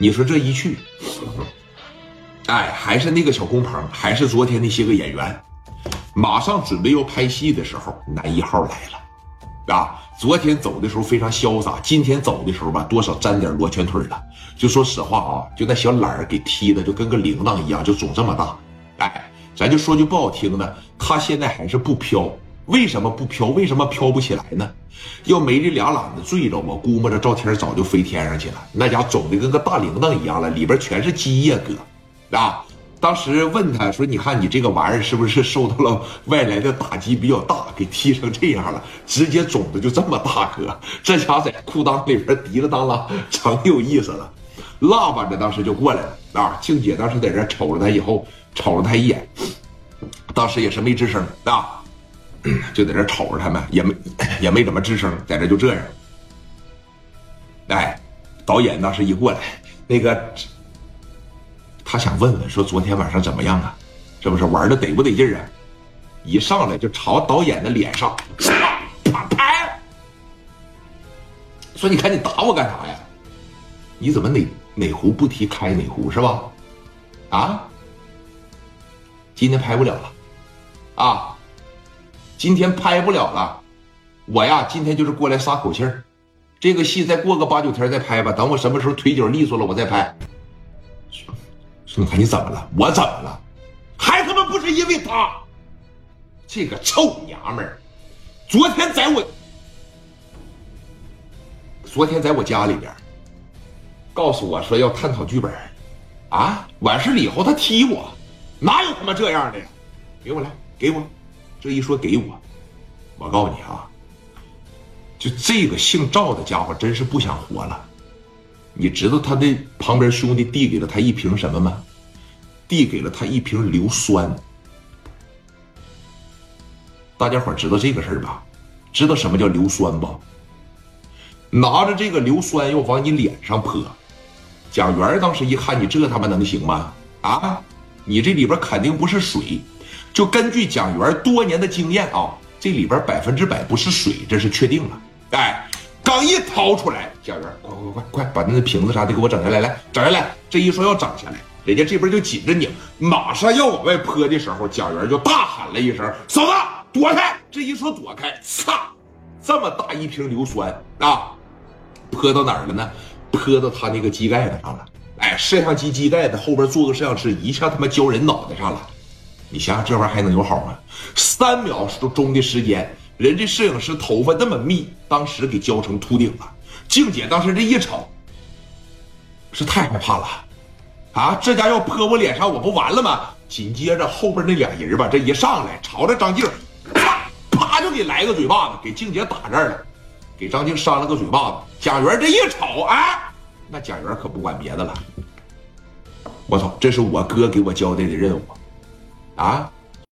你说这一去，哎，还是那个小工棚，还是昨天那些个演员，马上准备要拍戏的时候，男一号来了，啊，昨天走的时候非常潇洒，今天走的时候吧，多少沾点罗圈腿了。就说实话啊，就那小懒儿给踢的就跟个铃铛一样，就肿这么大。哎，咱就说句不好听的，他现在还是不飘。为什么不飘？为什么飘不起来呢？要没这俩懒子坠着，我估摸着赵天早就飞天上去了。那家肿的跟个大铃铛一样了，里边全是积液，哥啊！当时问他说：“你看你这个玩意儿是不是受到了外来的打击比较大，给踢成这样了？直接肿的就这么大，哥，这家伙在裤裆里边滴了当啷，成有意思了。喇叭的当时就过来了啊！静姐当时在这瞅着他以后，瞅了他一眼，当时也是没吱声啊。”就在这瞅着他们，也没也没怎么吱声，在这就这样。哎，导演当时一过来，那个他想问问说昨天晚上怎么样啊？是不是玩的得不得劲啊？一上来就朝导演的脸上啪拍，说你看你打我干啥呀？你怎么哪哪壶不提开哪壶是吧？啊？今天拍不了了，啊？今天拍不了了，我呀，今天就是过来撒口气儿。这个戏再过个八九天再拍吧，等我什么时候腿脚利索了，我再拍。说，你看你怎么了？我怎么了？还他妈不是因为他，这个臭娘们儿，昨天在我，昨天在我家里边，告诉我说要探讨剧本，啊，完事了以后他踢我，哪有他妈这样的？给我来，给我。这一说给我，我告诉你啊，就这个姓赵的家伙真是不想活了。你知道他的旁边兄弟递给了他一瓶什么吗？递给了他一瓶硫酸。大家伙知道这个事儿吧？知道什么叫硫酸不？拿着这个硫酸要往你脸上泼。蒋元当时一看，你这他妈能行吗？啊，你这里边肯定不是水。就根据蒋元多年的经验啊，这里边百分之百不是水，这是确定了。哎，刚一掏出来，贾元，快快快快，把那瓶子啥的给我整下来，来整下来。这一说要整下来，人家这边就紧着拧，马上要往外泼的时候，蒋元就大喊了一声：“嫂子，躲开！”这一说躲开，擦，这么大一瓶硫酸啊，泼到哪儿了呢？泼到他那个机盖子上了。哎，摄像机机盖子后边做个摄像师，一下他妈浇人脑袋上了。你想想这玩意儿还能有好吗？三秒钟的时间，人家摄影师头发那么密，当时给浇成秃顶了。静姐当时这一瞅，是太害怕了，啊，这家要泼我脸上，我不完了吗？紧接着后边那俩人吧，这一上来朝着张静，啪啪就给来个嘴巴子，给静姐打这儿了，给张静扇了个嘴巴子。贾元这一瞅，哎，那贾元可不管别的了，我操，这是我哥给我交代的任务。啊！